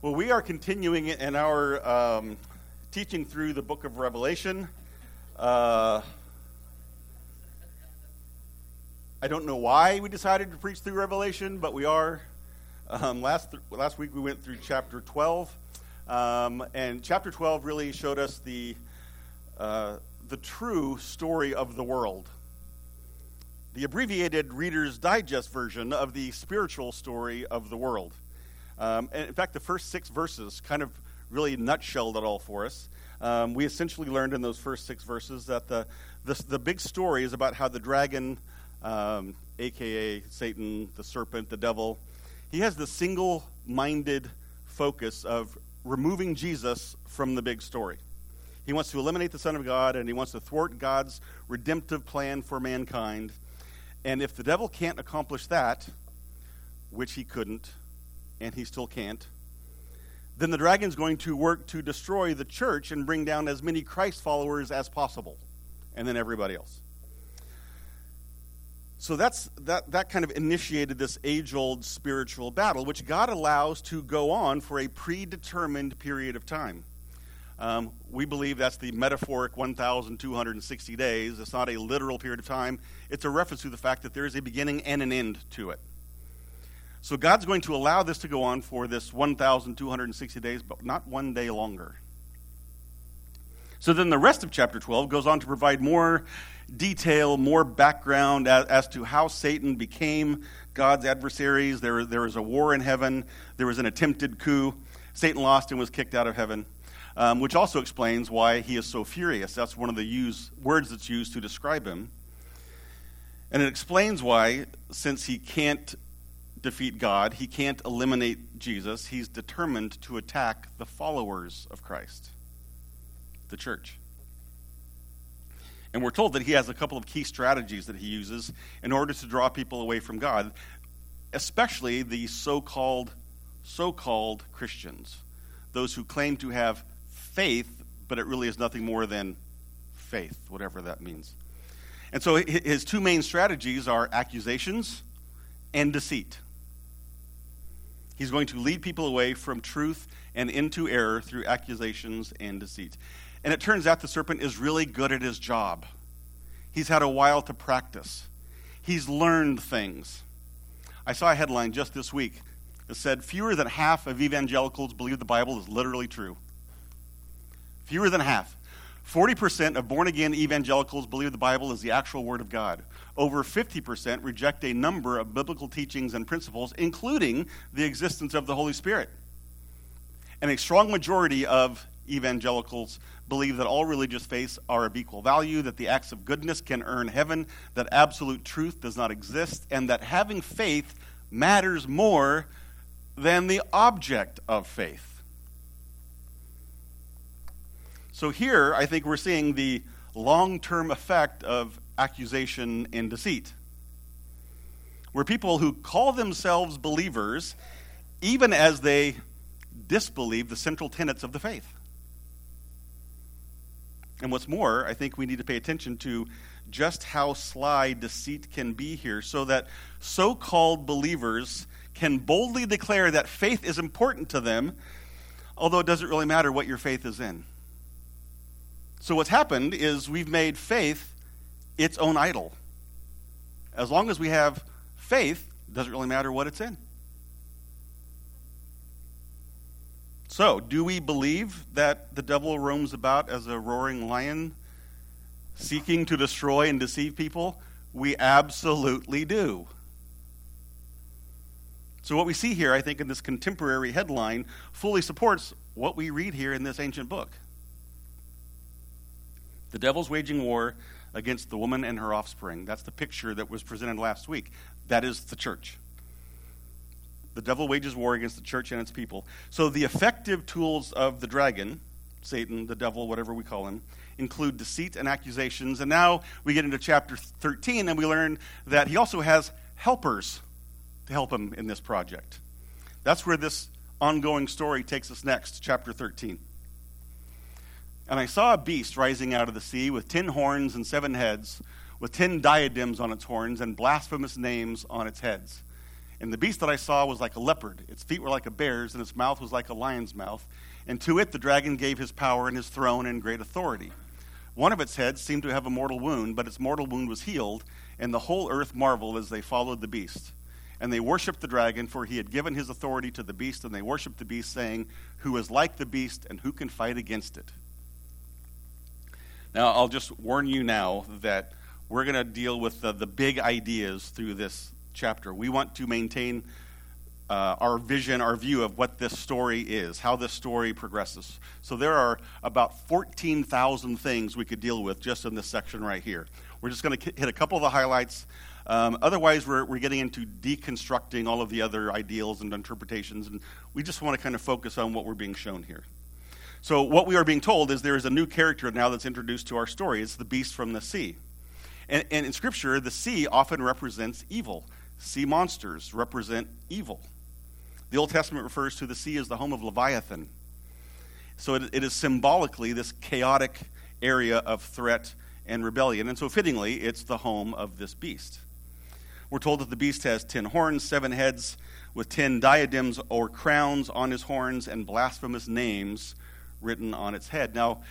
Well, we are continuing in our um, teaching through the book of Revelation. Uh, I don't know why we decided to preach through Revelation, but we are. Um, last, th- last week we went through chapter 12, um, and chapter 12 really showed us the, uh, the true story of the world. The abbreviated Reader's Digest version of the spiritual story of the world. Um, and in fact, the first six verses kind of really nutshelled it all for us. Um, we essentially learned in those first six verses that the, the, the big story is about how the dragon, um, aka Satan, the serpent, the devil, he has the single minded focus of removing Jesus from the big story. He wants to eliminate the Son of God and he wants to thwart God's redemptive plan for mankind. And if the devil can't accomplish that, which he couldn't, and he still can't, then the dragon's going to work to destroy the church and bring down as many Christ followers as possible, and then everybody else. So that's that that kind of initiated this age-old spiritual battle, which God allows to go on for a predetermined period of time. Um, we believe that's the metaphoric 1,260 days. It's not a literal period of time. It's a reference to the fact that there is a beginning and an end to it. So God's going to allow this to go on for this 1,260 days, but not one day longer. So then the rest of chapter 12 goes on to provide more detail, more background as, as to how Satan became God's adversaries. There, there was a war in heaven, there was an attempted coup. Satan lost and was kicked out of heaven, um, which also explains why he is so furious. That's one of the use, words that's used to describe him. And it explains why, since he can't defeat God, he can't eliminate Jesus. He's determined to attack the followers of Christ, the church. And we're told that he has a couple of key strategies that he uses in order to draw people away from God, especially the so-called so-called Christians, those who claim to have faith, but it really is nothing more than faith, whatever that means. And so his two main strategies are accusations and deceit. He's going to lead people away from truth and into error through accusations and deceit. And it turns out the serpent is really good at his job. He's had a while to practice, he's learned things. I saw a headline just this week that said fewer than half of evangelicals believe the Bible is literally true. Fewer than half. 40% of born again evangelicals believe the Bible is the actual Word of God. Over 50% reject a number of biblical teachings and principles, including the existence of the Holy Spirit. And a strong majority of evangelicals believe that all religious faiths are of equal value, that the acts of goodness can earn heaven, that absolute truth does not exist, and that having faith matters more than the object of faith. So here, I think we're seeing the long term effect of accusation and deceit. Where people who call themselves believers, even as they disbelieve the central tenets of the faith. And what's more, I think we need to pay attention to just how sly deceit can be here so that so called believers can boldly declare that faith is important to them, although it doesn't really matter what your faith is in. So, what's happened is we've made faith its own idol. As long as we have faith, it doesn't really matter what it's in. So, do we believe that the devil roams about as a roaring lion, seeking to destroy and deceive people? We absolutely do. So, what we see here, I think, in this contemporary headline fully supports what we read here in this ancient book. The devil's waging war against the woman and her offspring. That's the picture that was presented last week. That is the church. The devil wages war against the church and its people. So the effective tools of the dragon, Satan, the devil, whatever we call him, include deceit and accusations. And now we get into chapter 13 and we learn that he also has helpers to help him in this project. That's where this ongoing story takes us next, chapter 13. And I saw a beast rising out of the sea with ten horns and seven heads, with ten diadems on its horns and blasphemous names on its heads. And the beast that I saw was like a leopard. Its feet were like a bear's, and its mouth was like a lion's mouth. And to it the dragon gave his power and his throne and great authority. One of its heads seemed to have a mortal wound, but its mortal wound was healed, and the whole earth marveled as they followed the beast. And they worshipped the dragon, for he had given his authority to the beast, and they worshipped the beast, saying, Who is like the beast, and who can fight against it? Now, I'll just warn you now that we're going to deal with the, the big ideas through this chapter. We want to maintain uh, our vision, our view of what this story is, how this story progresses. So there are about 14,000 things we could deal with just in this section right here. We're just going to hit a couple of the highlights. Um, otherwise, we're, we're getting into deconstructing all of the other ideals and interpretations, and we just want to kind of focus on what we're being shown here. So, what we are being told is there is a new character now that's introduced to our story. It's the beast from the sea. And, and in Scripture, the sea often represents evil. Sea monsters represent evil. The Old Testament refers to the sea as the home of Leviathan. So, it, it is symbolically this chaotic area of threat and rebellion. And so, fittingly, it's the home of this beast. We're told that the beast has ten horns, seven heads, with ten diadems or crowns on his horns, and blasphemous names written on its head. Now,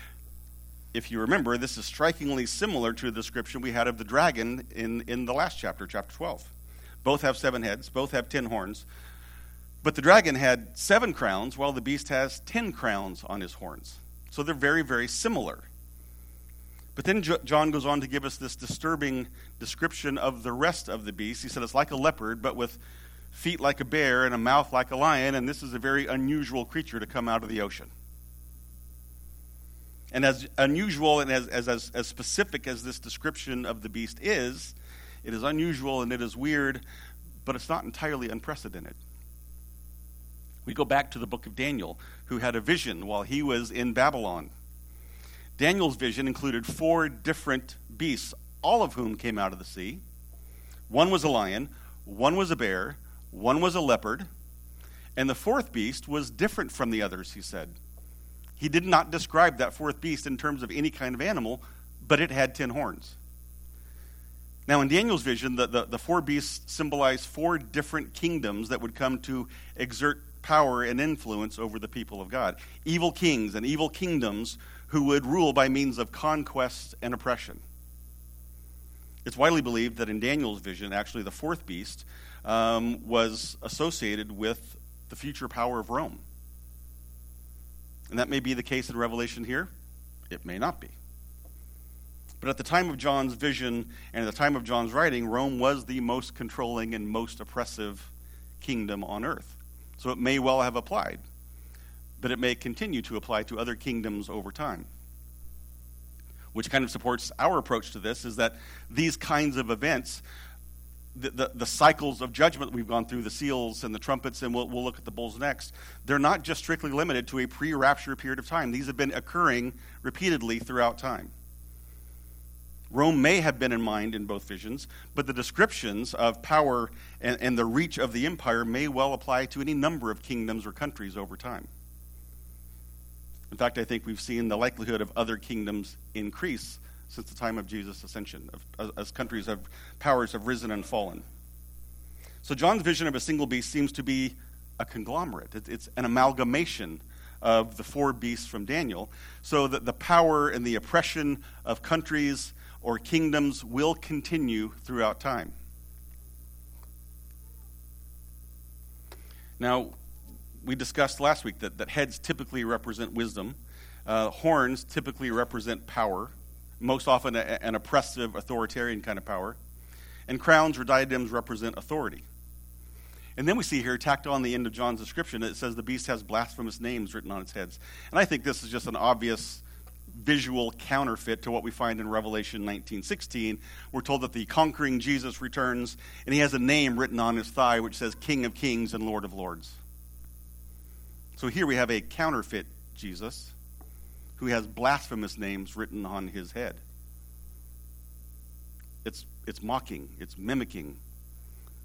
if you remember, this is strikingly similar to the description we had of the dragon in, in the last chapter, chapter 12. Both have seven heads, both have ten horns. But the dragon had seven crowns, while the beast has ten crowns on his horns. So they're very, very similar. But then John goes on to give us this disturbing description of the rest of the beast. He said it's like a leopard, but with feet like a bear and a mouth like a lion, and this is a very unusual creature to come out of the ocean. And as unusual and as, as, as, as specific as this description of the beast is, it is unusual and it is weird, but it's not entirely unprecedented. We go back to the book of Daniel, who had a vision while he was in Babylon. Daniel's vision included four different beasts, all of whom came out of the sea. One was a lion, one was a bear, one was a leopard, and the fourth beast was different from the others, he said. He did not describe that fourth beast in terms of any kind of animal, but it had ten horns. Now, in Daniel's vision, the, the, the four beasts symbolize four different kingdoms that would come to exert power and influence over the people of God. Evil kings and evil kingdoms who would rule by means of conquest and oppression. It's widely believed that in Daniel's vision, actually, the fourth beast um, was associated with the future power of Rome. And that may be the case in Revelation here. It may not be. But at the time of John's vision and at the time of John's writing, Rome was the most controlling and most oppressive kingdom on earth. So it may well have applied, but it may continue to apply to other kingdoms over time. Which kind of supports our approach to this is that these kinds of events the, the, the, cycles of judgment we've gone through, the seals and the trumpets, and we'll, we'll look at the bowls next, they're not just strictly limited to a pre rapture period of time. These have been occurring repeatedly throughout time. Rome may have been in mind in both visions, but the descriptions of power and, and the reach of the empire may well apply to any number of kingdoms or countries over time. In fact, I think we've seen the likelihood of other kingdoms increase since the time of Jesus' ascension, as countries have, powers have risen and fallen. So John's vision of a single beast seems to be a conglomerate. It's an amalgamation of the four beasts from Daniel, so that the power and the oppression of countries or kingdoms will continue throughout time. Now, we discussed last week that, that heads typically represent wisdom, uh, horns typically represent power, most often a, an oppressive, authoritarian kind of power. And crowns or diadems represent authority. And then we see here, tacked on the end of John's description, it says the beast has blasphemous names written on its heads. And I think this is just an obvious visual counterfeit to what we find in Revelation 19:16. We're told that the conquering Jesus returns, and he has a name written on his thigh which says King of Kings and Lord of Lords. So here we have a counterfeit Jesus who has blasphemous names written on his head. It's, it's mocking, it's mimicking.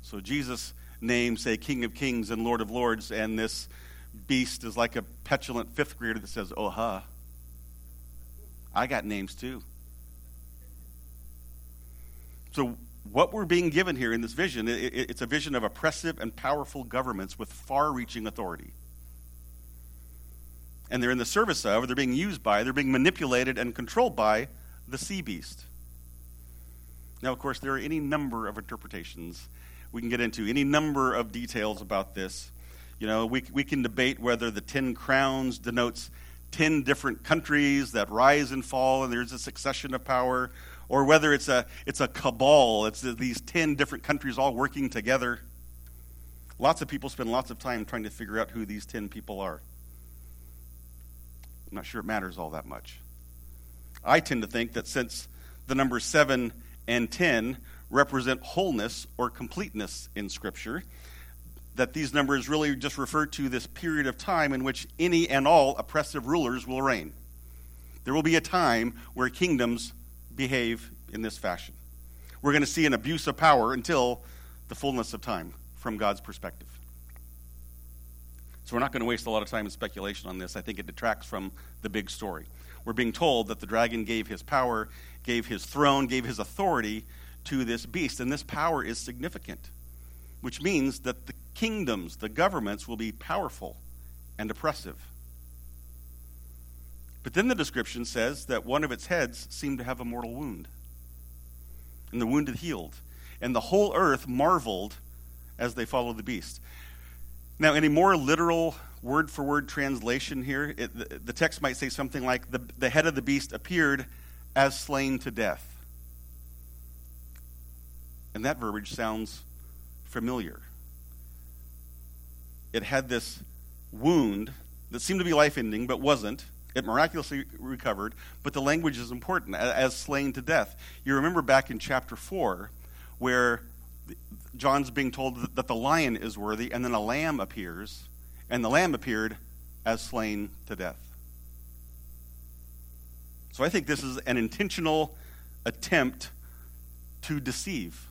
So Jesus' name, say, King of Kings and Lord of Lords, and this beast is like a petulant fifth grader that says, oh, huh. I got names too. So what we're being given here in this vision, it, it, it's a vision of oppressive and powerful governments with far reaching authority. And they're in the service of, they're being used by, they're being manipulated and controlled by the sea beast. Now, of course, there are any number of interpretations we can get into, any number of details about this. You know, we, we can debate whether the ten crowns denotes ten different countries that rise and fall and there's a succession of power, or whether it's a, it's a cabal, it's these ten different countries all working together. Lots of people spend lots of time trying to figure out who these ten people are. I'm not sure it matters all that much. I tend to think that since the numbers 7 and 10 represent wholeness or completeness in Scripture, that these numbers really just refer to this period of time in which any and all oppressive rulers will reign. There will be a time where kingdoms behave in this fashion. We're going to see an abuse of power until the fullness of time from God's perspective. So we're not going to waste a lot of time in speculation on this. I think it detracts from the big story. We're being told that the dragon gave his power, gave his throne, gave his authority to this beast, and this power is significant, which means that the kingdoms, the governments, will be powerful and oppressive. But then the description says that one of its heads seemed to have a mortal wound, and the wounded healed, and the whole earth marveled as they followed the beast. Now, in a more literal word for word translation here, it, the, the text might say something like the, the head of the beast appeared as slain to death. And that verbiage sounds familiar. It had this wound that seemed to be life ending, but wasn't. It miraculously recovered, but the language is important as slain to death. You remember back in chapter 4 where John's being told that the lion is worthy, and then a lamb appears, and the lamb appeared as slain to death. So I think this is an intentional attempt to deceive.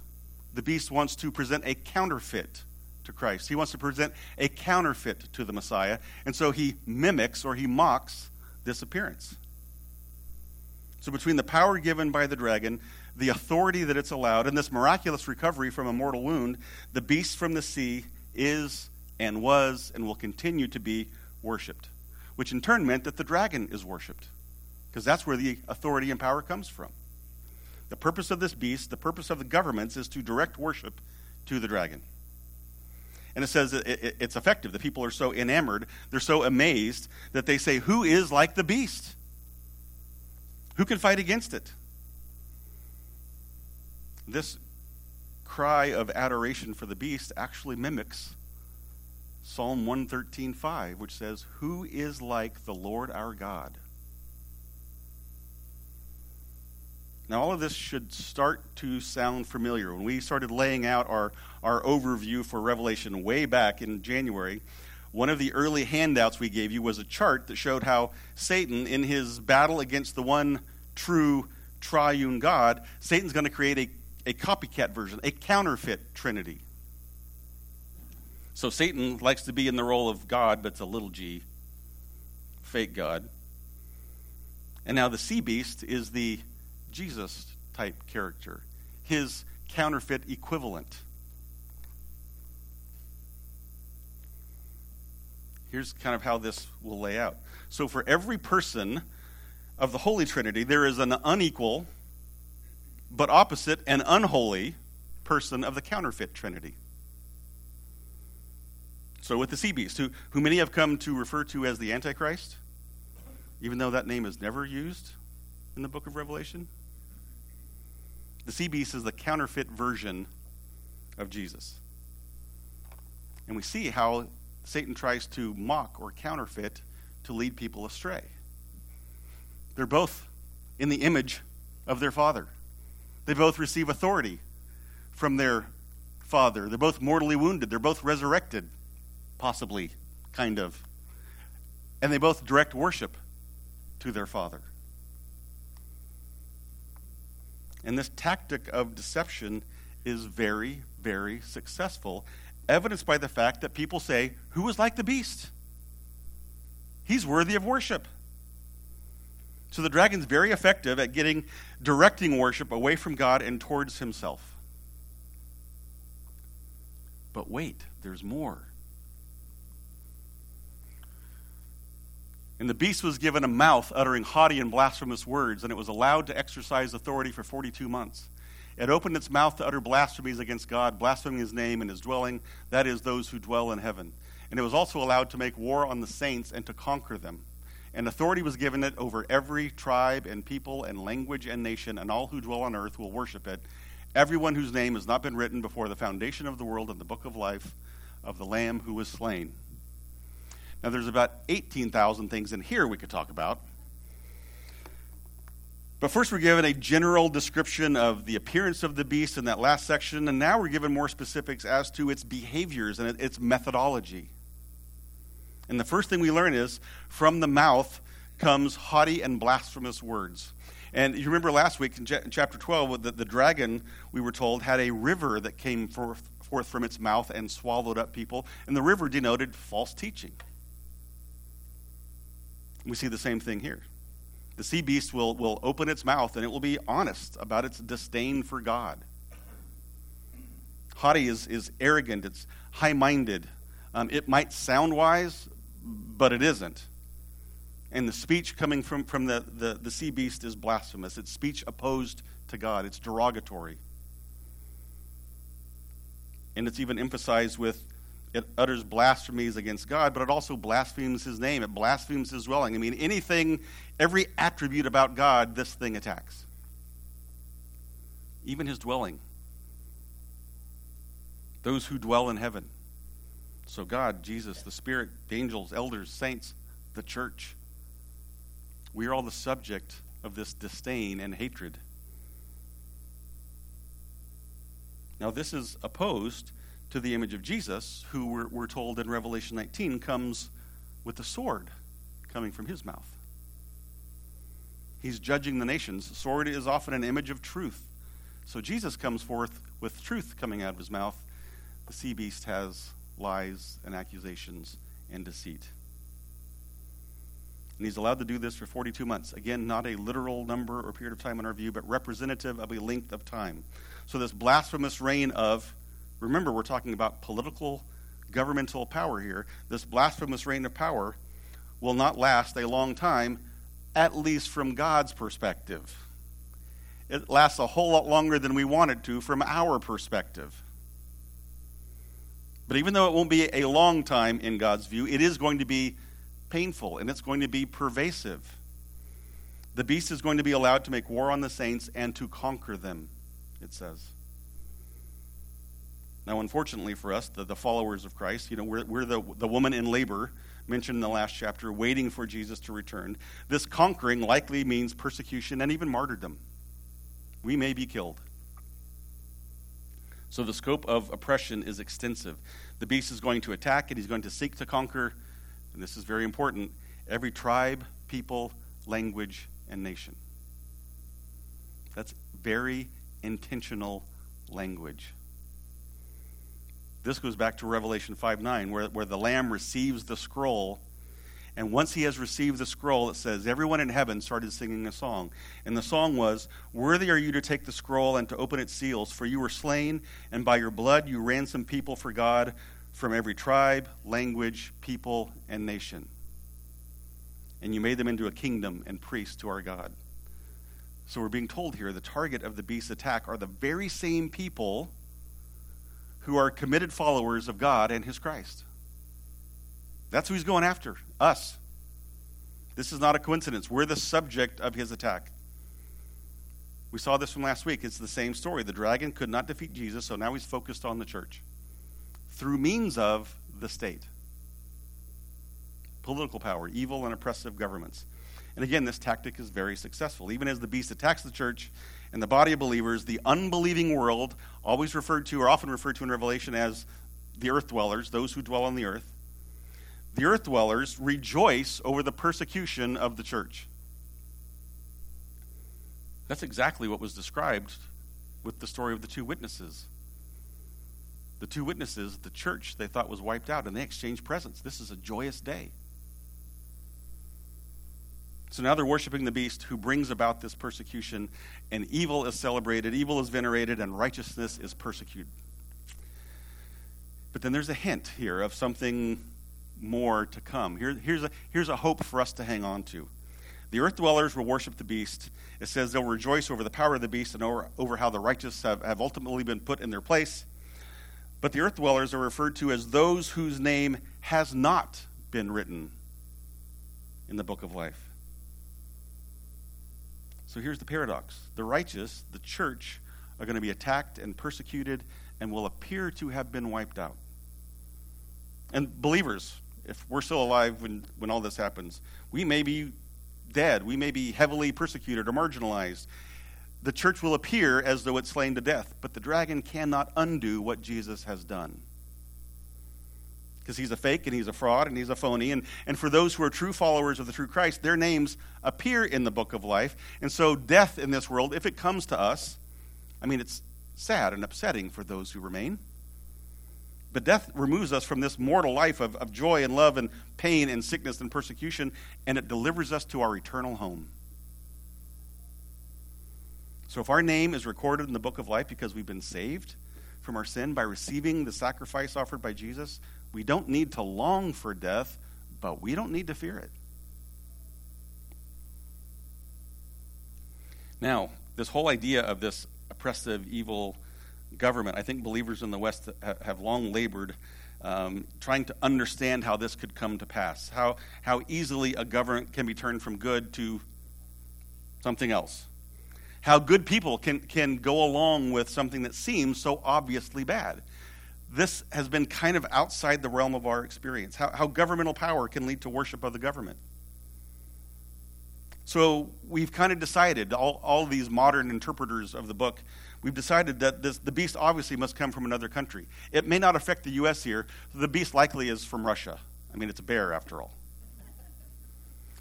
The beast wants to present a counterfeit to Christ. He wants to present a counterfeit to the Messiah, and so he mimics or he mocks this appearance. So, between the power given by the dragon, the authority that it's allowed, and this miraculous recovery from a mortal wound, the beast from the sea is and was and will continue to be worshiped, which in turn meant that the dragon is worshiped, because that's where the authority and power comes from. The purpose of this beast, the purpose of the governments, is to direct worship to the dragon. And it says it's effective. The people are so enamored, they're so amazed that they say, Who is like the beast? Who can fight against it? This cry of adoration for the beast actually mimics Psalm 113.5, which says, Who is like the Lord our God? Now, all of this should start to sound familiar. When we started laying out our, our overview for Revelation way back in January, one of the early handouts we gave you was a chart that showed how Satan, in his battle against the one true triune God, Satan's going to create a, a copycat version, a counterfeit trinity. So Satan likes to be in the role of God, but it's a little g, fake God. And now the sea beast is the Jesus type character, his counterfeit equivalent. Here's kind of how this will lay out. So, for every person of the Holy Trinity, there is an unequal, but opposite and unholy person of the counterfeit Trinity. So, with the sea beast, who, who many have come to refer to as the Antichrist, even though that name is never used in the book of Revelation, the sea beast is the counterfeit version of Jesus. And we see how Satan tries to mock or counterfeit to lead people astray. They're both in the image of their father. They both receive authority from their father. They're both mortally wounded. They're both resurrected, possibly, kind of. And they both direct worship to their father. And this tactic of deception is very, very successful, evidenced by the fact that people say, Who is like the beast? He's worthy of worship. So the dragon's very effective at getting directing worship away from God and towards himself. But wait, there's more. And the beast was given a mouth uttering haughty and blasphemous words, and it was allowed to exercise authority for 42 months. It opened its mouth to utter blasphemies against God, blaspheming his name and his dwelling, that is, those who dwell in heaven. And it was also allowed to make war on the saints and to conquer them. And authority was given it over every tribe and people and language and nation, and all who dwell on earth will worship it. Everyone whose name has not been written before the foundation of the world in the book of life of the Lamb who was slain. Now, there's about 18,000 things in here we could talk about. But first, we're given a general description of the appearance of the beast in that last section, and now we're given more specifics as to its behaviors and its methodology. And the first thing we learn is from the mouth comes haughty and blasphemous words. And you remember last week in, chapter 12 that the dragon, we were told, had a river that came forth, forth from its mouth and swallowed up people, and the river denoted false teaching. We see the same thing here. The sea beast will, will open its mouth and it will be honest about its disdain for God. Haughty is, is arrogant, it's high minded. Um, it might sound wise, but it isn't. And the speech coming from, from the, the, the sea beast is blasphemous. It's speech opposed to God, it's derogatory. And it's even emphasized with it utters blasphemies against God, but it also blasphemes his name. It blasphemes his dwelling. I mean, anything, every attribute about God, this thing attacks. Even his dwelling. Those who dwell in heaven. So, God, Jesus, the Spirit, the angels, elders, saints, the church. We are all the subject of this disdain and hatred. Now, this is opposed to the image of Jesus, who we're, we're told in Revelation 19 comes with a sword coming from his mouth. He's judging the nations. Sword is often an image of truth. So Jesus comes forth with truth coming out of his mouth. The sea beast has lies and accusations and deceit. And he's allowed to do this for 42 months. Again, not a literal number or period of time in our view, but representative of a length of time. So, this blasphemous reign of Remember, we're talking about political, governmental power here. This blasphemous reign of power will not last a long time, at least from God's perspective. It lasts a whole lot longer than we want it to from our perspective. But even though it won't be a long time in God's view, it is going to be painful and it's going to be pervasive. The beast is going to be allowed to make war on the saints and to conquer them, it says. Now, unfortunately for us, the, the followers of Christ, you know, we're, we're the, the woman in labor mentioned in the last chapter, waiting for Jesus to return. This conquering likely means persecution and even martyrdom. We may be killed. So the scope of oppression is extensive. The beast is going to attack and he's going to seek to conquer, and this is very important, every tribe, people, language, and nation. That's very intentional language. This goes back to Revelation 5 9, where, where the Lamb receives the scroll. And once he has received the scroll, it says, Everyone in heaven started singing a song. And the song was, Worthy are you to take the scroll and to open its seals, for you were slain, and by your blood you ransomed people for God from every tribe, language, people, and nation. And you made them into a kingdom and priests to our God. So we're being told here the target of the beast's attack are the very same people who are committed followers of God and his Christ. That's who he's going after us. This is not a coincidence. We're the subject of his attack. We saw this from last week. It's the same story. The dragon could not defeat Jesus, so now he's focused on the church through means of the state political power, evil and oppressive governments. And again, this tactic is very successful. Even as the beast attacks the church, and the body of believers, the unbelieving world, always referred to or often referred to in Revelation as the earth dwellers, those who dwell on the earth, the earth dwellers rejoice over the persecution of the church. That's exactly what was described with the story of the two witnesses. The two witnesses, the church, they thought was wiped out, and they exchanged presents. This is a joyous day. So now they're worshiping the beast who brings about this persecution, and evil is celebrated, evil is venerated, and righteousness is persecuted. But then there's a hint here of something more to come. Here, here's, a, here's a hope for us to hang on to. The earth dwellers will worship the beast. It says they'll rejoice over the power of the beast and over, over how the righteous have, have ultimately been put in their place. But the earth dwellers are referred to as those whose name has not been written in the book of life. So here's the paradox the righteous, the church, are going to be attacked and persecuted and will appear to have been wiped out. And believers, if we're still alive when, when all this happens, we may be dead. We may be heavily persecuted or marginalized. The church will appear as though it's slain to death, but the dragon cannot undo what Jesus has done. Because he's a fake and he's a fraud and he's a phony. And, and for those who are true followers of the true Christ, their names appear in the book of life. And so, death in this world, if it comes to us, I mean, it's sad and upsetting for those who remain. But death removes us from this mortal life of, of joy and love and pain and sickness and persecution, and it delivers us to our eternal home. So if our name is recorded in the book of life because we've been saved from our sin by receiving the sacrifice offered by Jesus, we don't need to long for death, but we don't need to fear it. Now, this whole idea of this oppressive, evil government. I think believers in the West have long labored um, trying to understand how this could come to pass, how, how easily a government can be turned from good to something else, how good people can, can go along with something that seems so obviously bad. This has been kind of outside the realm of our experience, how, how governmental power can lead to worship of the government. So we've kind of decided, all, all these modern interpreters of the book we've decided that this, the beast obviously must come from another country. It may not affect the U.S. here. The beast likely is from Russia. I mean, it's a bear after all.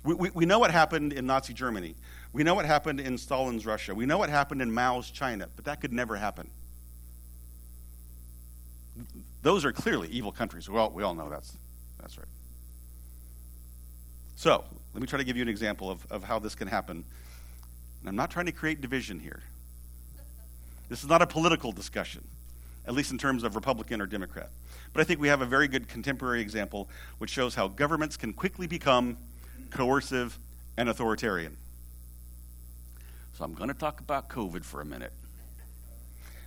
We, we, we know what happened in Nazi Germany. We know what happened in Stalin's Russia. We know what happened in Mao's China, but that could never happen. Those are clearly evil countries. Well, we all know that's, that's right. So, let me try to give you an example of, of how this can happen. And I'm not trying to create division here. This is not a political discussion, at least in terms of Republican or Democrat. But I think we have a very good contemporary example which shows how governments can quickly become coercive and authoritarian. So I'm going to talk about COVID for a minute.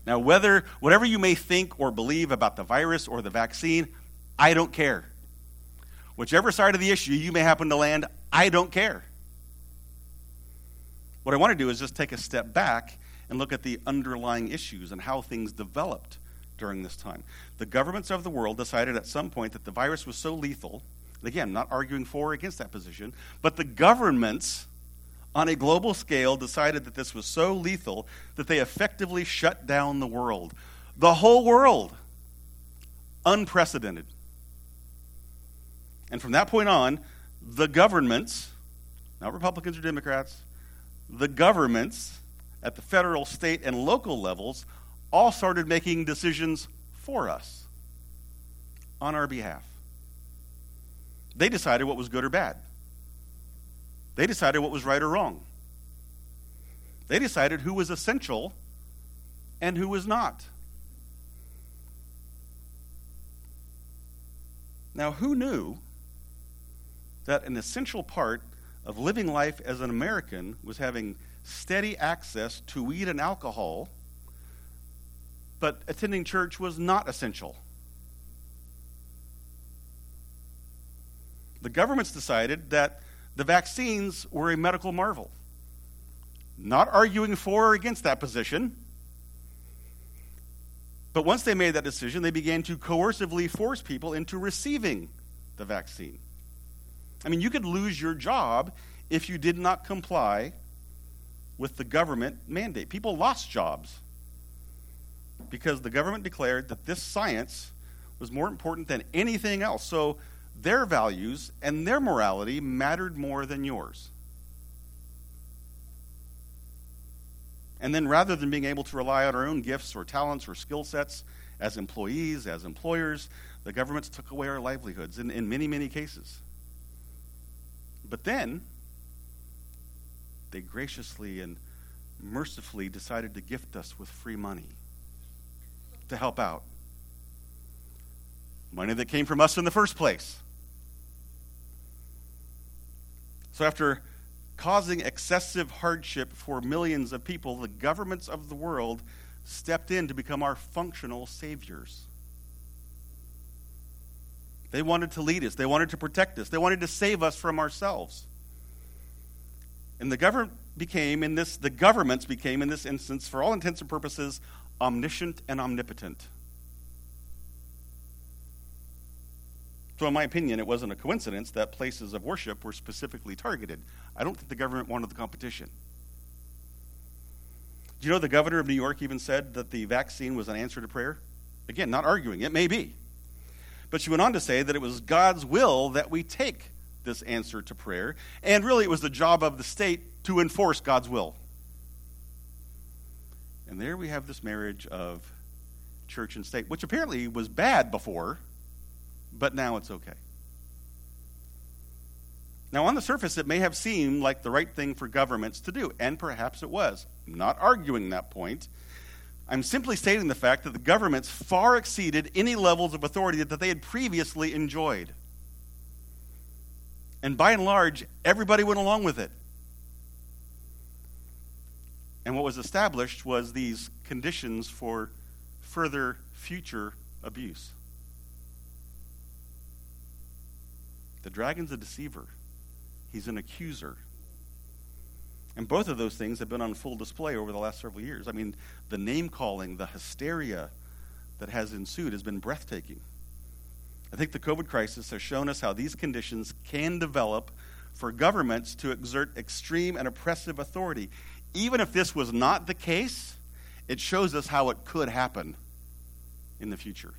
Now, whether whatever you may think or believe about the virus or the vaccine, I don't care. Whichever side of the issue you may happen to land, I don't care. What I want to do is just take a step back and look at the underlying issues and how things developed during this time. The governments of the world decided at some point that the virus was so lethal, again, not arguing for or against that position, but the governments on a global scale decided that this was so lethal that they effectively shut down the world. The whole world. Unprecedented. And from that point on, the governments, not Republicans or Democrats, the governments at the federal, state, and local levels all started making decisions for us on our behalf. They decided what was good or bad. They decided what was right or wrong. They decided who was essential and who was not. Now, who knew that an essential part of living life as an American was having steady access to weed and alcohol, but attending church was not essential. The governments decided that the vaccines were a medical marvel. Not arguing for or against that position. But once they made that decision, they began to coercively force people into receiving the vaccine. I mean, you could lose your job if you did not comply with the government mandate. People lost jobs because the government declared that this science was more important than anything else. So their values and their morality mattered more than yours. And then rather than being able to rely on our own gifts or talents or skill sets as employees, as employers, the governments took away our livelihoods in, in many, many cases. But then, they graciously and mercifully decided to gift us with free money to help out. money that came from us in the first place. So, after causing excessive hardship for millions of people, the governments of the world stepped in to become our functional saviors. They wanted to lead us, they wanted to protect us, they wanted to save us from ourselves. And the government became in this the governments became in this instance for all intents and purposes omniscient and omnipotent. So, in my opinion, it wasn't a coincidence that places of worship were specifically targeted. I don't think the government wanted the competition. Do you know the governor of New York even said that the vaccine was an answer to prayer? Again, not arguing, it may be. But she went on to say that it was God's will that we take this answer to prayer, and really it was the job of the state to enforce God's will. And there we have this marriage of church and state, which apparently was bad before, but now it's okay. Now, on the surface, it may have seemed like the right thing for governments to do, and perhaps it was. I'm not arguing that point. I'm simply stating the fact that the governments far exceeded any levels of authority that they had previously enjoyed. And by and large, everybody went along with it. And what was established was these conditions for further future abuse. The dragon's a deceiver, he's an accuser. And both of those things have been on full display over the last several years. I mean, the name calling, the hysteria that has ensued has been breathtaking. I think the COVID crisis has shown us how these conditions can develop for governments to exert extreme and oppressive authority. Even if this was not the case, it shows us how it could happen in the future.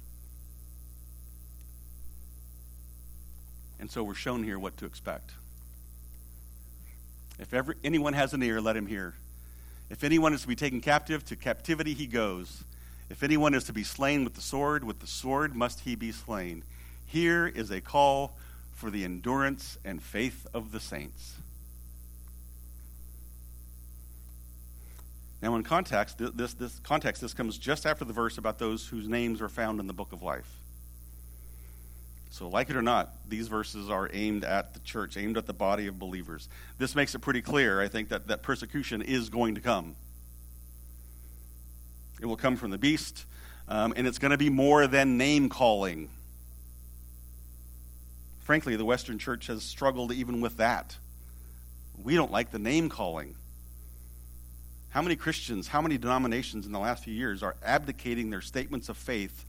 And so we're shown here what to expect. If ever, anyone has an ear, let him hear. If anyone is to be taken captive, to captivity he goes. If anyone is to be slain with the sword, with the sword must he be slain. Here is a call for the endurance and faith of the saints. Now, in context, this, this context, this comes just after the verse about those whose names are found in the book of life. So, like it or not, these verses are aimed at the church, aimed at the body of believers. This makes it pretty clear, I think, that, that persecution is going to come. It will come from the beast, um, and it's going to be more than name calling. Frankly, the Western church has struggled even with that. We don't like the name calling. How many Christians, how many denominations in the last few years are abdicating their statements of faith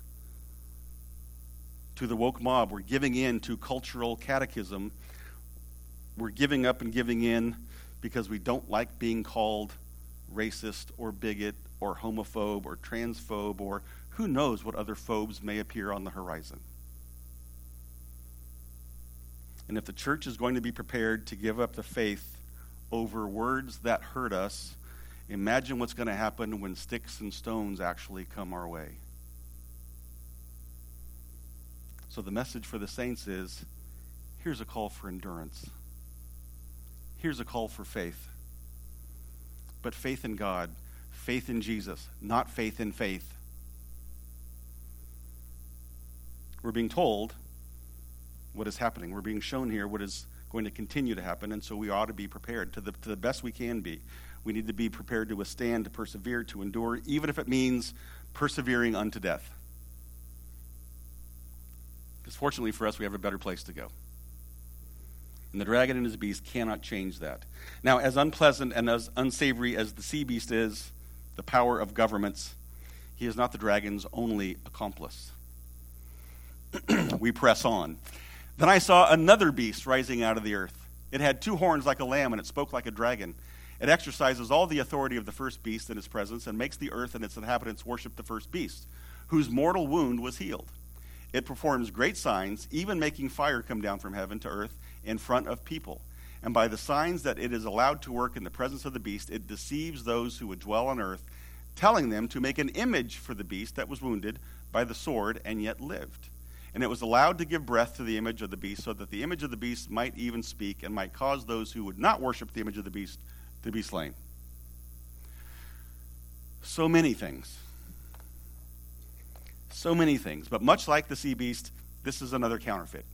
to the woke mob. We're giving in to cultural catechism. We're giving up and giving in because we don't like being called racist or bigot or homophobe or transphobe or who knows what other phobes may appear on the horizon. And if the church is going to be prepared to give up the faith over words that hurt us, imagine what's going to happen when sticks and stones actually come our way. So the message for the saints is here's a call for endurance. Here's a call for faith. But faith in God, faith in Jesus, not faith in faith. We're being told what is happening. We're being shown here what is going to continue to happen, and so we ought to be prepared to the, to the best we can be. We need to be prepared to withstand, to persevere, to endure, even if it means persevering unto death. Because fortunately for us, we have a better place to go. And the dragon and his beast cannot change that. Now, as unpleasant and as unsavory as the sea beast is, the power of governments, he is not the dragon's only accomplice. we press on. Then I saw another beast rising out of the earth. It had two horns like a lamb, and it spoke like a dragon. It exercises all the authority of the first beast in its presence and makes the earth and its inhabitants worship the first beast, whose mortal wound was healed. It performs great signs, even making fire come down from heaven to earth in front of people. And by the signs that it is allowed to work in the presence of the beast, it deceives those who would dwell on earth, telling them to make an image for the beast that was wounded by the sword and yet lived. And it was allowed to give breath to the image of the beast, so that the image of the beast might even speak and might cause those who would not worship the image of the beast to be slain. So many things so many things. But much like the sea beast, this is another counterfeit.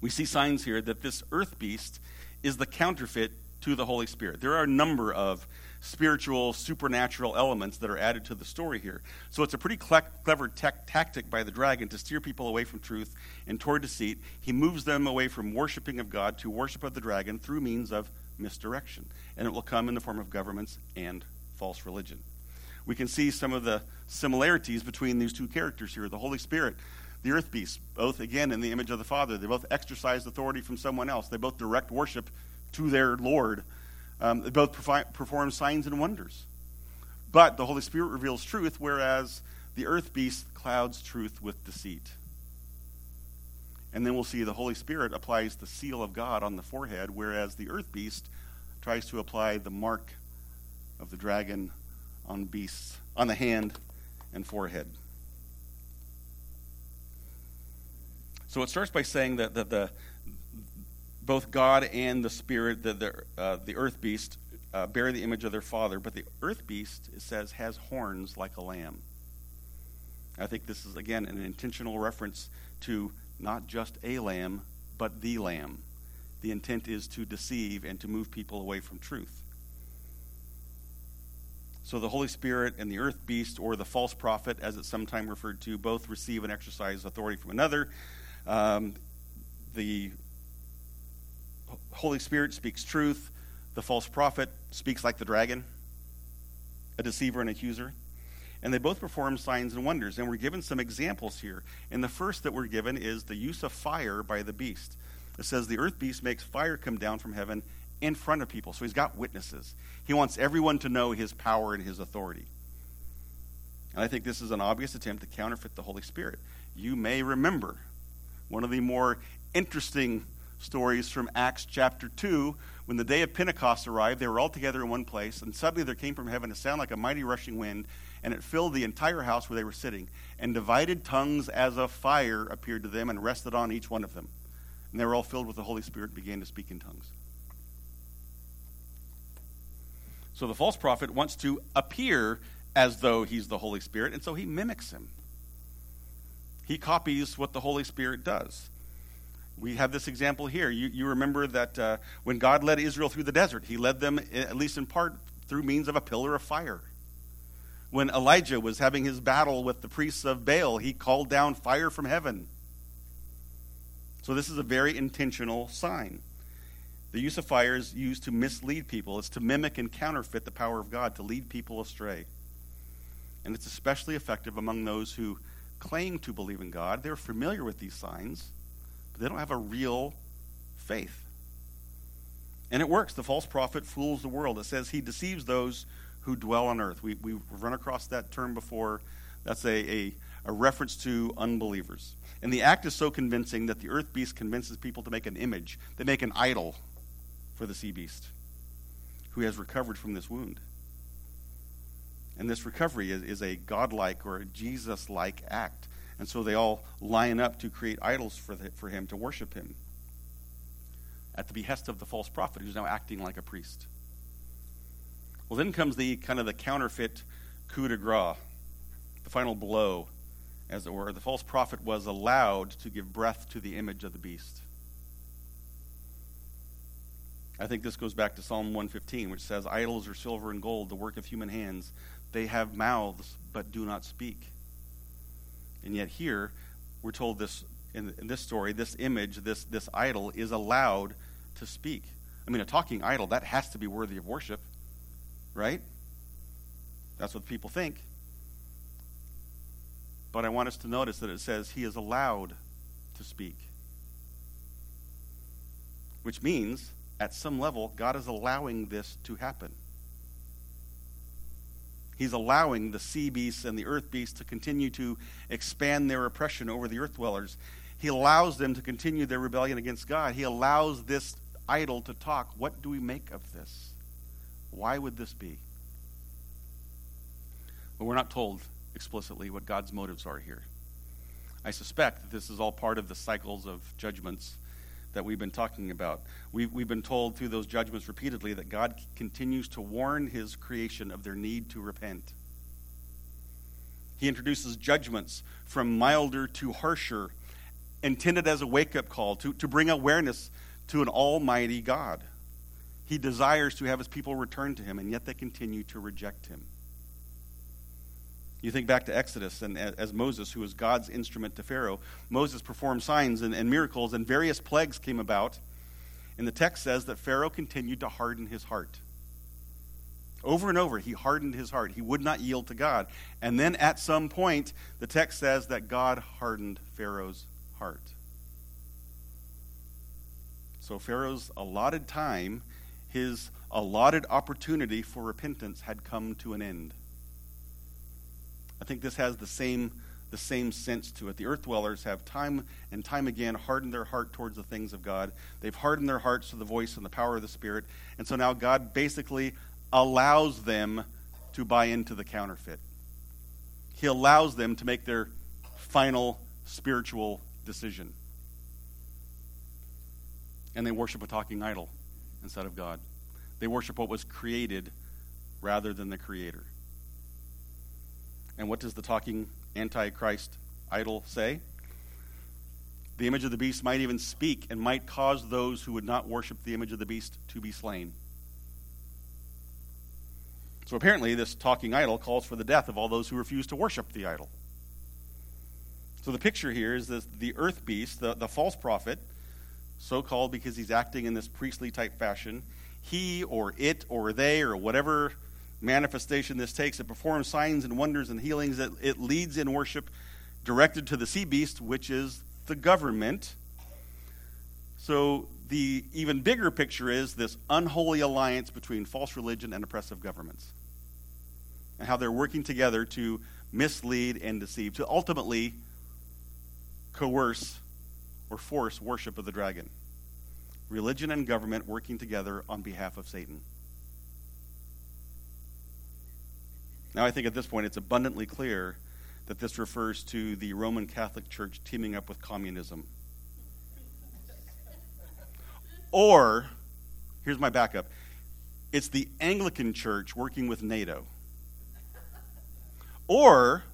We see signs here that this earth beast is the counterfeit to the Holy Spirit. There are a number of spiritual, supernatural elements that are added to the story here. So it's a pretty clever tactic by the dragon to steer people away from truth and toward deceit. He moves them away from worshiping of God to worship of the dragon through means of misdirection. And it will come in the form of governments and false religion. We can see some of the similarities between these two characters here the Holy Spirit, the earth beast, both again in the image of the Father. They both exercise authority from someone else, they both direct worship to their Lord um, they both perform signs and wonders. But the Holy Spirit reveals truth, whereas the earth beast clouds truth with deceit. And then we'll see the Holy Spirit applies the seal of God on the forehead, whereas the earth beast tries to apply the mark of the dragon on beasts on the hand and forehead. So it starts by saying that, that the, both God and the spirit, the, the, uh, the earth beast, uh, bear the image of their father. But the earth beast, it says, has horns like a lamb. I think this is, again, an intentional reference to not just a lamb, but the lamb. The intent is to deceive and to move people away from truth. So the Holy Spirit and the earth beast, or the false prophet, as it's sometimes referred to, both receive and exercise authority from another. Um, the Holy Spirit speaks truth. The false prophet speaks like the dragon, a deceiver and accuser. And they both perform signs and wonders. And we're given some examples here. And the first that we're given is the use of fire by the beast. It says the earth beast makes fire come down from heaven in front of people. So he's got witnesses. He wants everyone to know his power and his authority. And I think this is an obvious attempt to counterfeit the Holy Spirit. You may remember one of the more interesting stories from Acts chapter 2. When the day of Pentecost arrived, they were all together in one place, and suddenly there came from heaven a sound like a mighty rushing wind, and it filled the entire house where they were sitting. And divided tongues as of fire appeared to them and rested on each one of them. And they were all filled with the Holy Spirit and began to speak in tongues. So the false prophet wants to appear as though he's the Holy Spirit, and so he mimics him. He copies what the Holy Spirit does we have this example here. You, you remember that uh, when God led Israel through the desert, he led them, at least in part, through means of a pillar of fire. When Elijah was having his battle with the priests of Baal, he called down fire from heaven. So, this is a very intentional sign. The use of fire is used to mislead people, it's to mimic and counterfeit the power of God, to lead people astray. And it's especially effective among those who claim to believe in God. They're familiar with these signs they don't have a real faith. And it works. The false prophet fools the world. It says he deceives those who dwell on earth. We, we've run across that term before. That's a, a, a reference to unbelievers. And the act is so convincing that the earth beast convinces people to make an image. They make an idol for the sea beast who has recovered from this wound. And this recovery is, is a godlike or a Jesus like act. And so they all line up to create idols for, the, for him, to worship him, at the behest of the false prophet who's now acting like a priest. Well, then comes the kind of the counterfeit coup de grace, the final blow, as it were. The false prophet was allowed to give breath to the image of the beast. I think this goes back to Psalm 115, which says, Idols are silver and gold, the work of human hands. They have mouths, but do not speak. And yet here, we're told this in, in this story, this image, this, this idol is allowed to speak. I mean, a talking idol, that has to be worthy of worship, right? That's what people think. But I want us to notice that it says he is allowed to speak. Which means, at some level, God is allowing this to happen. He's allowing the sea beasts and the earth beasts to continue to expand their oppression over the earth dwellers. He allows them to continue their rebellion against God. He allows this idol to talk. What do we make of this? Why would this be? Well, we're not told explicitly what God's motives are here. I suspect that this is all part of the cycles of judgments that we've been talking about. We've, we've been told through those judgments repeatedly that God continues to warn his creation of their need to repent. He introduces judgments from milder to harsher, intended as a wake up call to, to bring awareness to an almighty God. He desires to have his people return to him, and yet they continue to reject him. You think back to Exodus, and as Moses, who was God's instrument to Pharaoh, Moses performed signs and, and miracles, and various plagues came about. And the text says that Pharaoh continued to harden his heart. Over and over, he hardened his heart. He would not yield to God. And then at some point, the text says that God hardened Pharaoh's heart. So Pharaoh's allotted time, his allotted opportunity for repentance had come to an end. I think this has the same, the same sense to it. The earth dwellers have time and time again hardened their heart towards the things of God. They've hardened their hearts to the voice and the power of the Spirit. And so now God basically allows them to buy into the counterfeit. He allows them to make their final spiritual decision. And they worship a talking idol instead of God. They worship what was created rather than the Creator. And what does the talking Antichrist idol say? The image of the beast might even speak and might cause those who would not worship the image of the beast to be slain. So apparently, this talking idol calls for the death of all those who refuse to worship the idol. So the picture here is the earth beast, the, the false prophet, so called because he's acting in this priestly type fashion. He or it or they or whatever manifestation this takes, it performs signs and wonders and healings. It, it leads in worship directed to the sea beast, which is the government. So the even bigger picture is this unholy alliance between false religion and oppressive governments. And how they're working together to mislead and deceive, to ultimately coerce or force worship of the dragon. Religion and government working together on behalf of Satan. Now, I think at this point it's abundantly clear that this refers to the Roman Catholic Church teaming up with communism. Or, here's my backup it's the Anglican Church working with NATO. Or,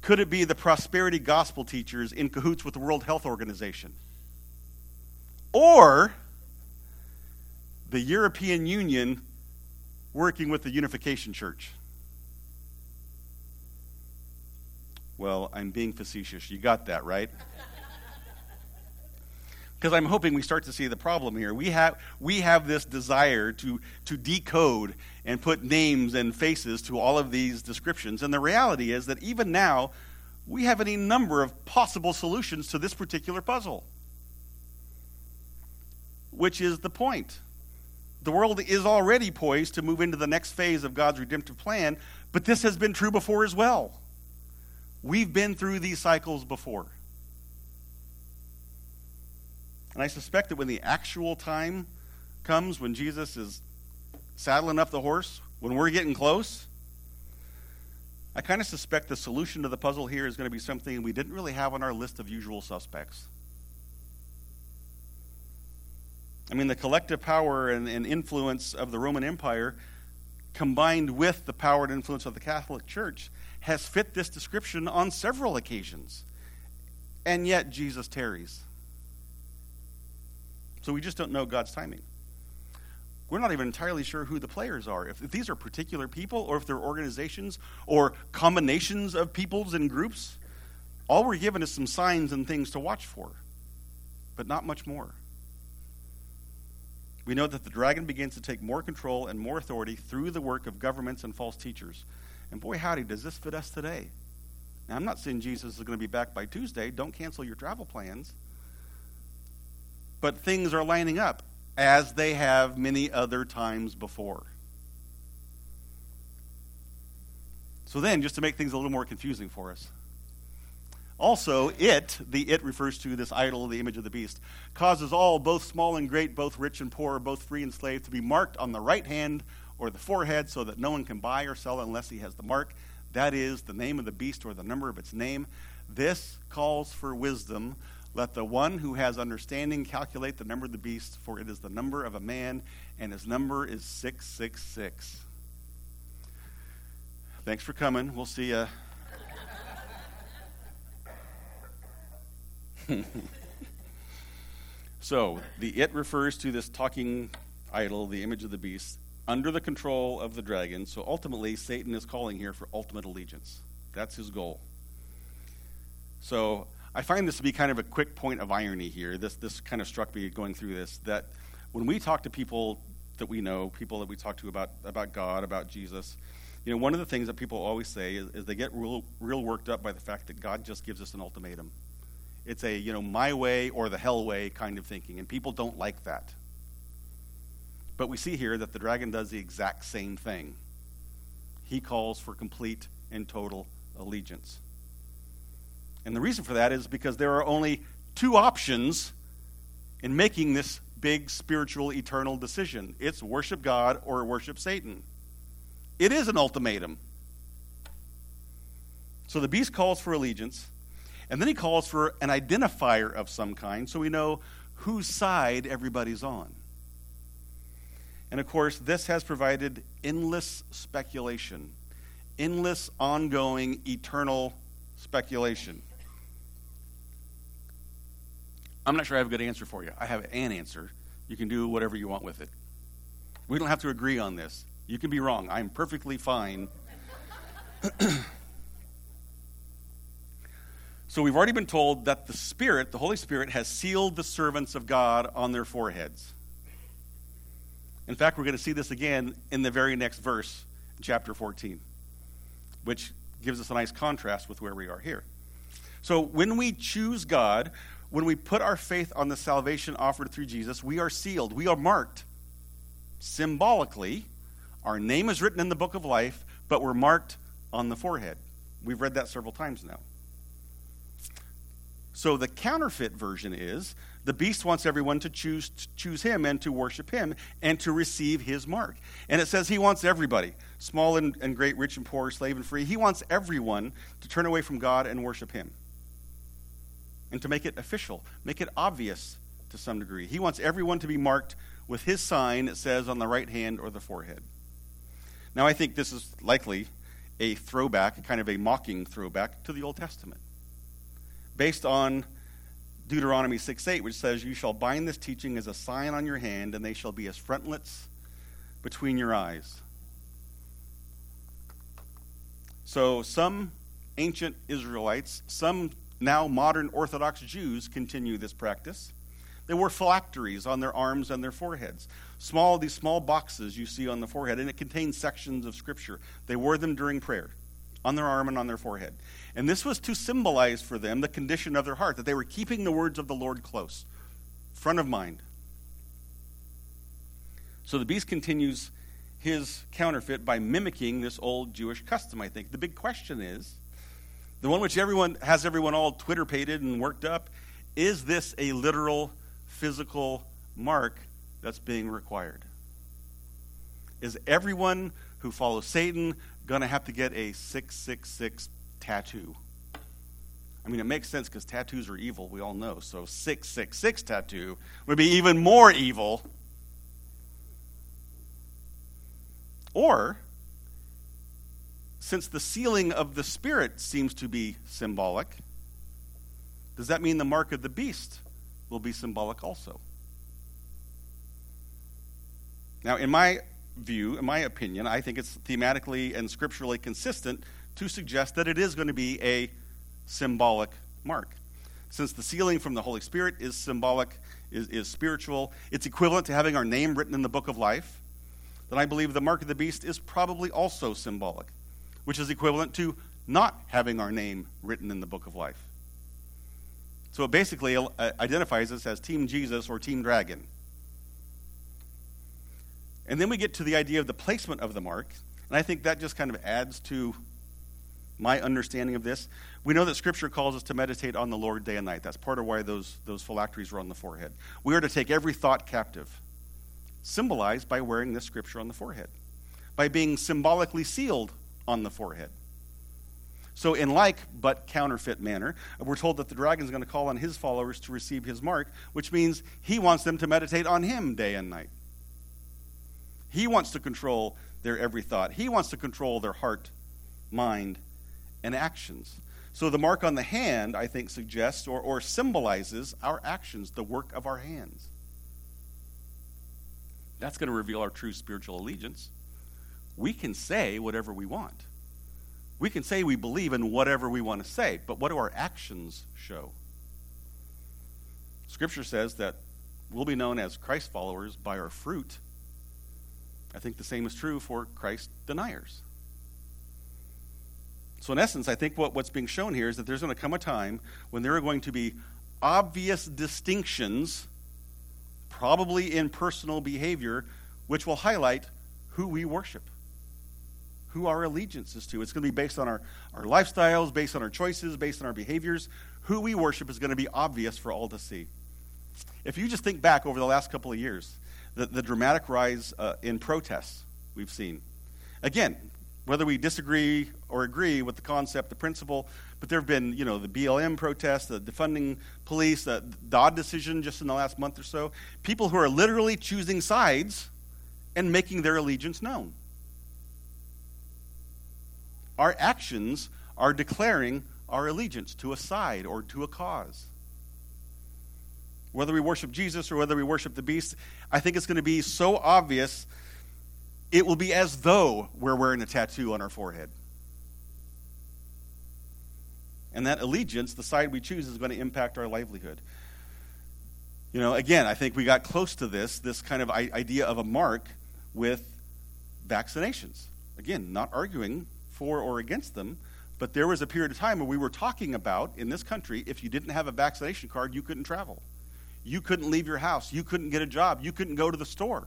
could it be the prosperity gospel teachers in cahoots with the World Health Organization? Or, the European Union working with the Unification Church? Well, I'm being facetious. You got that, right? Because I'm hoping we start to see the problem here. We have, we have this desire to, to decode and put names and faces to all of these descriptions. And the reality is that even now, we have any number of possible solutions to this particular puzzle. Which is the point the world is already poised to move into the next phase of God's redemptive plan, but this has been true before as well. We've been through these cycles before. And I suspect that when the actual time comes, when Jesus is saddling up the horse, when we're getting close, I kind of suspect the solution to the puzzle here is going to be something we didn't really have on our list of usual suspects. I mean, the collective power and, and, influence of the Roman Empire, combined with the power and influence of the Catholic Church, has fit this description on several occasions. And yet, Jesus tarries. So we just don't know God's timing. We're not even entirely sure who the players are. If, if these are particular people, or if they're organizations, or combinations of peoples and groups, all we're given is some signs and things to watch for, but not much more we know that the dragon begins to take more control and more authority through the work of governments and false teachers. And boy, howdy, does this fit us today? Now, I'm not saying Jesus is going to be back by Tuesday. Don't cancel your travel plans. But things are lining up as they have many other times before. So, then, just to make things a little more confusing for us, also, it, the it refers to this idol, the image of the beast, causes all, both small and great, both rich and poor, both free and slave, to be marked on the right hand or the forehead so that no one can buy or sell unless he has the mark. That is the name of the beast or the number of its name. This calls for wisdom. Let the one who has understanding calculate the number of the beast, for it is the number of a man, and his number is 666. Thanks for coming. We'll see you. so, the it refers to this talking idol, the image of the beast, under the control of the dragon. So, ultimately, Satan is calling here for ultimate allegiance. That's his goal. So, I find this to be kind of a quick point of irony here. This, this kind of struck me going through this that when we talk to people that we know, people that we talk to about, about God, about Jesus, you know, one of the things that people always say is, is they get real, real worked up by the fact that God just gives us an ultimatum. It's a, you know, my way or the hell way kind of thinking, and people don't like that. But we see here that the dragon does the exact same thing. He calls for complete and total allegiance. And the reason for that is because there are only two options in making this big spiritual eternal decision it's worship God or worship Satan. It is an ultimatum. So the beast calls for allegiance, and then he calls for an identifier of some kind so we know whose side everybody's on. And of course, this has provided endless speculation, endless, ongoing, eternal speculation. I'm not sure I have a good answer for you. I have an answer. You can do whatever you want with it. We don't have to agree on this. You can be wrong. I'm perfectly fine. so we've already been told that the Spirit, the Holy Spirit, has sealed the servants of God on their foreheads. In fact, we're going to see this again in the very next verse, chapter 14, which gives us a nice contrast with where we are here. So when we choose God, when we put our faith on the salvation offered through Jesus, we are sealed. We are marked. Symbolically, our name is written in the book of life, but we're marked on the forehead. We've read that several times now. So the counterfeit version is the beast wants everyone to choose to choose him and to worship him and to receive his mark. And it says he wants everybody, small and, and great, rich and poor, slave and free. He wants everyone to turn away from God and worship him and to make it official, make it obvious to some degree. He wants everyone to be marked with his sign that says on the right hand or the forehead. Now, I think this is likely a throwback, kind of a mocking throwback to the Old Testament, based on Deuteronomy 6 8, which says, You shall bind this teaching as a sign on your hand, and they shall be as frontlets between your eyes. So, some ancient Israelites, some now, modern Orthodox Jews continue this practice. They wore phylacteries on their arms and their foreheads. Small, these small boxes you see on the forehead, and it contains sections of Scripture. They wore them during prayer, on their arm and on their forehead. And this was to symbolize for them the condition of their heart, that they were keeping the words of the Lord close, front of mind. So the beast continues his counterfeit by mimicking this old Jewish custom, I think. The big question is the one which everyone has everyone all Twitter pated and worked up, is this a literal physical mark that's being required? Is everyone who follows Satan going to have to get a 666 tattoo? I mean, it makes sense because tattoos are evil, we all know. So 666 tattoo would be even more evil. Or since the sealing of the Spirit seems to be symbolic, does that mean the mark of the beast will be symbolic also? Now, in my view, in my opinion, I think it's thematically and scripturally consistent to suggest that it is going to be a symbolic mark. Since the sealing from the Holy Spirit is symbolic, is, is spiritual, it's equivalent to having our name written in the book of life, then I believe the mark of the beast is probably also symbolic which is equivalent to not having our name written in the book of life. So it basically uh, identifies us as Team Jesus or Team Dragon. And then we get to the idea of the placement of the mark, and I think that just kind of adds to my understanding of this. We know that Scripture calls us to meditate on the Lord day and night. That's part of why those, those phylacteries were on the forehead. We are to take every thought captive, symbolized by wearing this Scripture on the forehead, by being symbolically sealed on the forehead. So, in like but counterfeit manner, we're told that the dragon is going to call on his followers to receive his mark, which means he wants them to meditate on him day and night. He wants to control their every thought, he wants to control their heart mind, and actions. So the mark on the hand, I think, suggests or, or symbolizes our actions, the work of our hands. That's going to reveal our true spiritual allegiance. We can say whatever we want. We can say we believe in whatever we want to say, but what do our actions show? Scripture says that we'll be known as Christ followers by our fruit. I think the same is true for Christ deniers. So, in essence, I think what, what's being shown here is that there's going to come a time when there are going to be obvious distinctions, probably in personal behavior, which will highlight who we worship, who our allegiance is to. It's going to be based on our, our lifestyles, based on our choices, based on our behaviors. Who we worship is going to be obvious for all to see. If you just think back over the last couple of years, the, the dramatic rise uh, in protests we've seen. Again, whether we disagree or agree with the concept, the principle, but there have been, you know, the BLM protests, the defunding police, the Dobbs decision just in the last month or so. People who are literally choosing sides and making their allegiance known. Our actions are declaring our allegiance to a side or to a cause. Whether we worship Jesus or whether we worship the beast, I think it's going to be so obvious it will be as though we're wearing a tattoo on our forehead. And that allegiance, the side we choose, is going to impact our livelihood. You know, again, I think we got close to this, this kind of idea of a mark with vaccinations. Again, not arguing for or against them, but there was a period of time where we were talking about in this country if you didn't have a vaccination card, you couldn't travel. You couldn't leave your house. You couldn't get a job. You couldn't go to the store.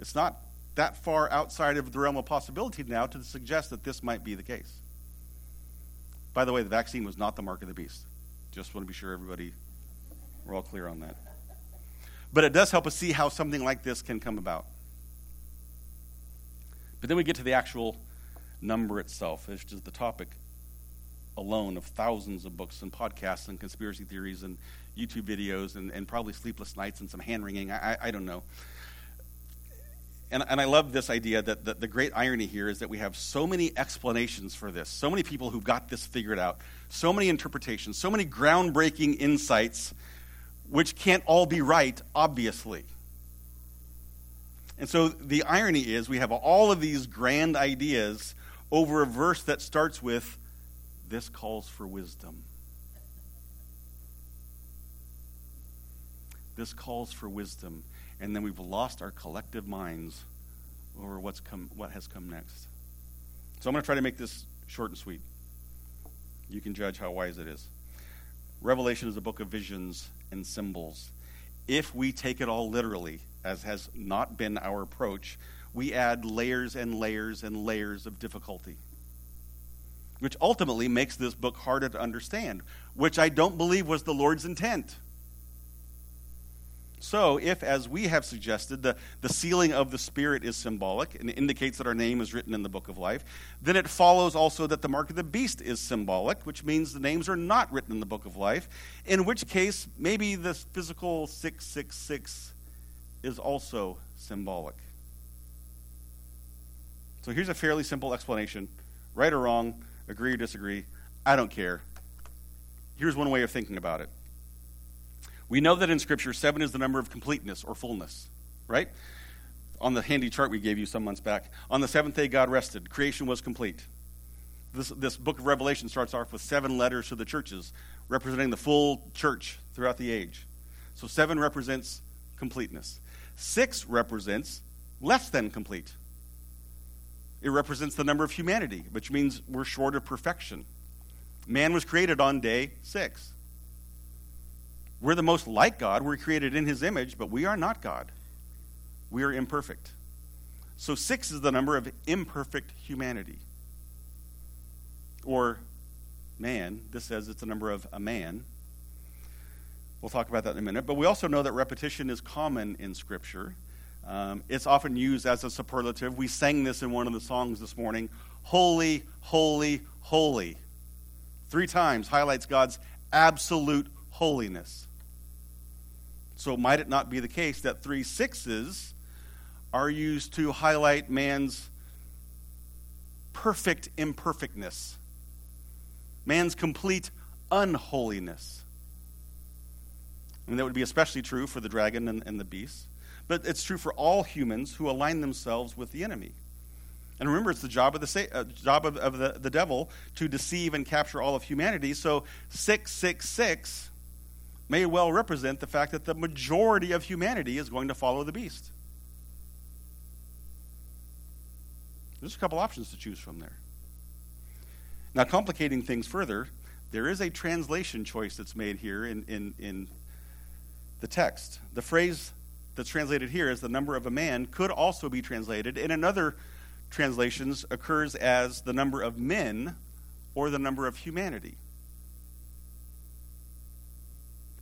It's not that far outside of the realm of possibility now to suggest that this might be the case. By the way, the vaccine was not the mark of the beast. Just want to be sure everybody, we're all clear on that. But it does help us see how something like this can come about. But then we get to the actual number itself, which is the topic alone of thousands of books and podcasts and conspiracy theories and YouTube videos and, and probably sleepless nights and some hand wringing. I, I, don't know and, and I love this idea that the, the great irony here is that we have so many explanations for this, so many people who've got this figured out, so many interpretations, so many groundbreaking insights, which can't all be right, obviously. And so the irony is we have all of these grand ideas over a verse that starts with, This calls for wisdom. This calls for wisdom and then we've lost our collective minds over what's come, what has come next. So I'm going to try to make this short and sweet. You can judge how wise it is. Revelation is a book of visions and symbols. If we take it all literally, as has not been our approach, we add layers and layers and layers of difficulty, which ultimately makes this book harder to understand, which I don't believe was the Lord's intent. So, if, as we have suggested, the, the sealing of the Spirit is symbolic and indicates that our name is written in the book of life, then it follows also that the mark of the beast is symbolic, which means the names are not written in the book of life, in which case, maybe the physical 666 is also symbolic. So, here's a fairly simple explanation right or wrong, agree or disagree, I don't care. Here's one way of thinking about it we know that in Scripture, seven is the number of completeness or fullness, right? On the handy chart we gave you some months back. On the seventh day, God rested. Creation was complete. This, this book of Revelation starts off with seven letters to the churches, representing the full church throughout the age. So seven represents completeness. Six represents less than complete. It represents the number of humanity, which means we're short of perfection. Man was created on day six. We're the most like God. We're created in His image, but we are not God. We are imperfect. So six is the number of imperfect humanity. Or man. This says it's the number of a man. We'll talk about that in a minute. But we also know that repetition is common in Scripture. Um, it's often used as a superlative. We sang this in one of the songs this morning Holy, holy, holy. Three times highlights God's absolute holiness. So, might it not be the case that three sixes are used to highlight man's perfect imperfectness, man's complete unholiness. I mean, that would be especially true for the dragon and, and the beast, but it's true for all humans who align themselves with the enemy. And remember, it's the job of the uh, job of, of the, the devil to deceive and capture all of humanity. So 666 may well represent the fact that the majority of humanity is going to follow the beast. There's a couple options to choose from there. Now, complicating things further, there is a translation choice that's made here in, in, in the text. The phrase that's translated here as the number of a man could also be translated in another translations occurs as the number of men or the number of humanity.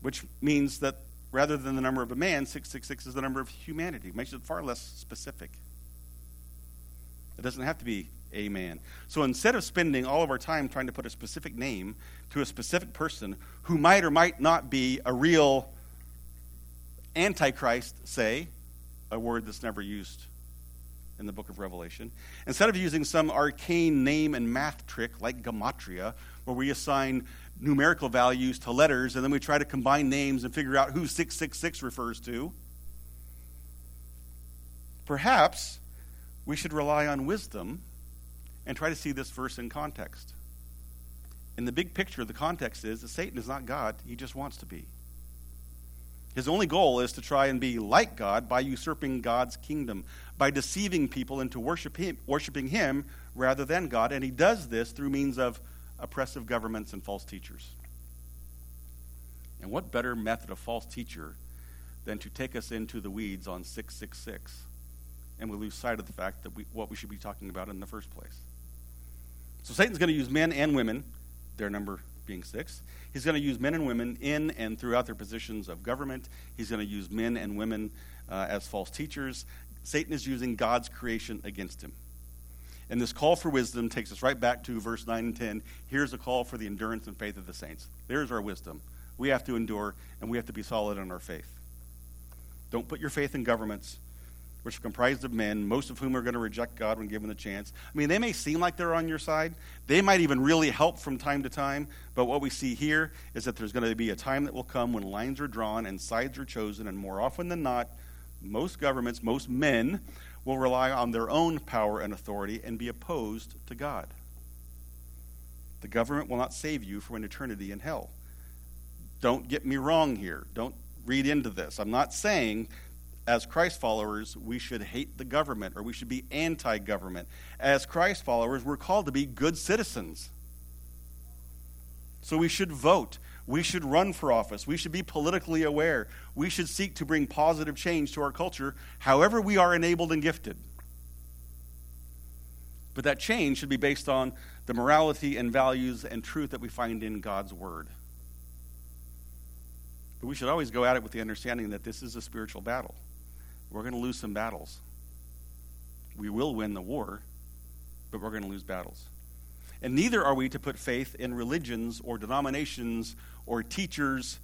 Which means that rather than the number of a man, 666 is the number of humanity. It makes it far less specific. It doesn't have to be a man. So instead of spending all of our time trying to put a specific name to a specific person who might or might not be a real antichrist, say, a word that's never used in the book of Revelation. Instead of using some arcane name and math trick like gematria, where we assign numerical values to letters and then we try to combine names and figure out who 666 refers to, perhaps we should rely on wisdom and try to see this verse in context. In the big picture, the context is that Satan is not God, he just wants to be. His only goal is to try and be like God by usurping God's kingdom, by deceiving people into worship him, worshiping him rather than God. And he does this through means of oppressive governments and false teachers. And what better method of false teacher than to take us into the weeds on 666? And we lose sight of the fact that we, what we should be talking about in the first place. So Satan's going to use men and women, their number being six. He's going to use men and women in and throughout their positions of government. He's going to use men and women uh, as false teachers. Satan is using God's creation against him. And this call for wisdom takes us right back to verse 9 and 10. Here's a call for the endurance and faith of the saints. There's our wisdom. We have to endure, and we have to be solid in our faith. Don't put your faith in governments, which are comprised of men, most of whom are going to reject God when given the chance. I mean, they may seem like they're on your side. They might even really help from time to time. But what we see here is that there's going to be a time that will come when lines are drawn and sides are chosen, and more often than not, most governments, most men, will rely on their own power and authority and be opposed to God. The government will not save you from an eternity in hell. Don't get me wrong here. Don't read into this. I'm not saying, as Christ followers, we should hate the government or we should be anti government. As Christ followers, we're called to be good citizens. So we should vote. We should run for office. We should be politically aware. We should seek to bring positive change to our culture, however, we are enabled and gifted. But that change should be based on the morality and values and truth that we find in God's Word. But we should always go at it with the understanding that this is a spiritual battle. We're going to lose some battles. We will win the war, but we're going to lose battles. And neither are we to put faith in religions or denominations or teachers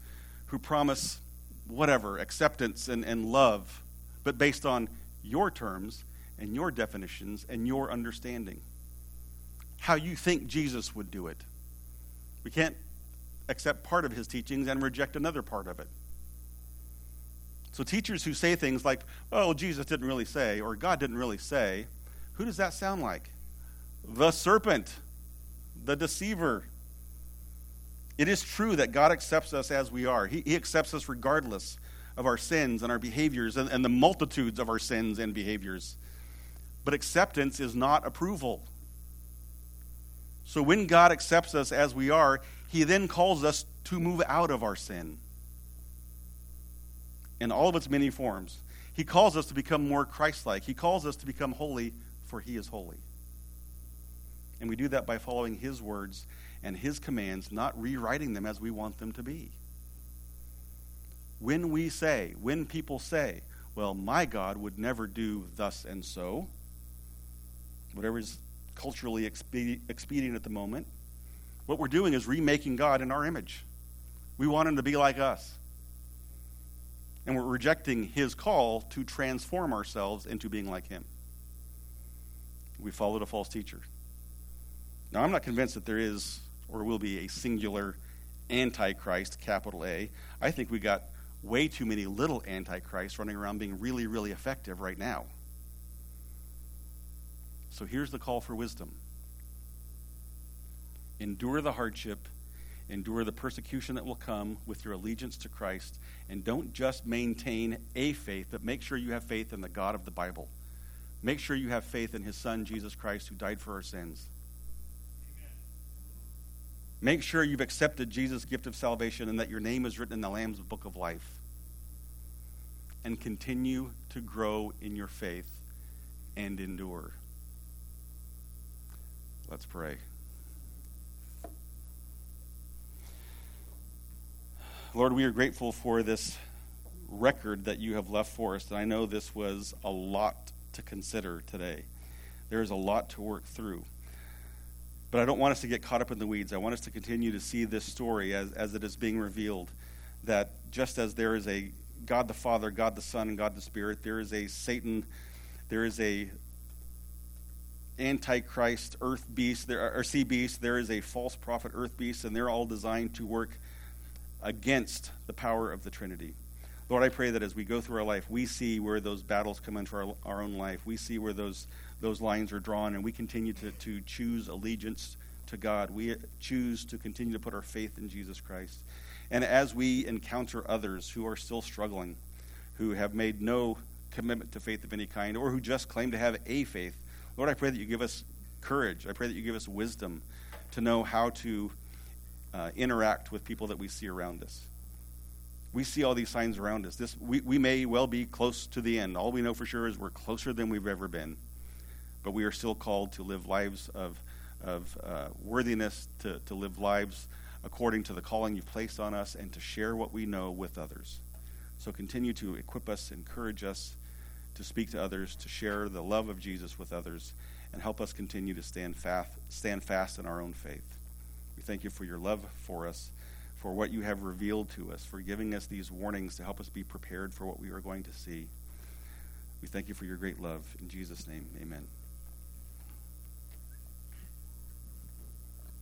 who promise whatever, acceptance and, and love, but based on your terms and your definitions and your understanding. How you think Jesus would do it. We can't accept part of his teachings and reject another part of it. So, teachers who say things like, oh, Jesus didn't really say, or God didn't really say, who does that sound like? The serpent, the deceiver, it is true that God accepts us as we are. He, he accepts us regardless of our sins and our behaviors and, and the multitudes of our sins and behaviors. But acceptance is not approval. So when God accepts us as we are, he then calls us to move out of our sin in all of its many forms. He calls us to become more Christ like. He calls us to become holy, for he is holy. And we do that by following his words and his commands, not rewriting them as we want them to be. When we say, when people say, well, my God would never do thus and so, whatever is culturally expedient at the moment, what we're doing is remaking God in our image. We want him to be like us. And we're rejecting his call to transform ourselves into being like him. We followed a false teacher. Now, I'm not convinced that there is or will be a singular antichrist, capital A. I think we got way too many little antichrists running around being really, really effective right now. So here's the call for wisdom endure the hardship, endure the persecution that will come with your allegiance to Christ, and don't just maintain a faith, but make sure you have faith in the God of the Bible. Make sure you have faith in his Son, Jesus Christ, who died for our sins. Make sure you've accepted Jesus' gift of salvation and that your name is written in the Lamb's book of life. And continue to grow in your faith and endure. Let's pray. Lord, we are grateful for this record that you have left for us. And I know this was a lot to consider today. There is a lot to work through. But I don't want us to get caught up in the weeds. I want us to continue to see this story as, as it is being revealed. That just as there is a God the Father, God the Son, and God the Spirit, there is a Satan, there is a antichrist earth beast, there or sea beast, there is a false prophet earth beast, and they're all designed to work against the power of the Trinity. Lord, I pray that as we go through our life, we see where those battles come into our, our own life. We see where those, those lines are drawn, and we continue to, to choose allegiance to God. We choose to continue to put our faith in Jesus Christ. And as we encounter others who are still struggling, who have made no commitment to faith of any kind, or who just claim to have a faith, Lord, I pray that you give us courage. I pray that you give us wisdom to know how to uh, interact with people that we see around us we see all these signs around us. This, we, we may well be close to the end. All we know for sure is we're closer than we've ever been. But we are still called to live lives of, of uh, worthiness, to, to live lives according to the calling you've placed on us, and to share what we know with others. So continue to equip us, encourage us to speak to others, to share the love of Jesus with others, and help us continue to stand fast, stand fast in our own faith. We thank you for your love for us for what you have revealed to us, for giving us these warnings to help us be prepared for what we are going to see. We thank you for your great love. In Jesus' name, amen.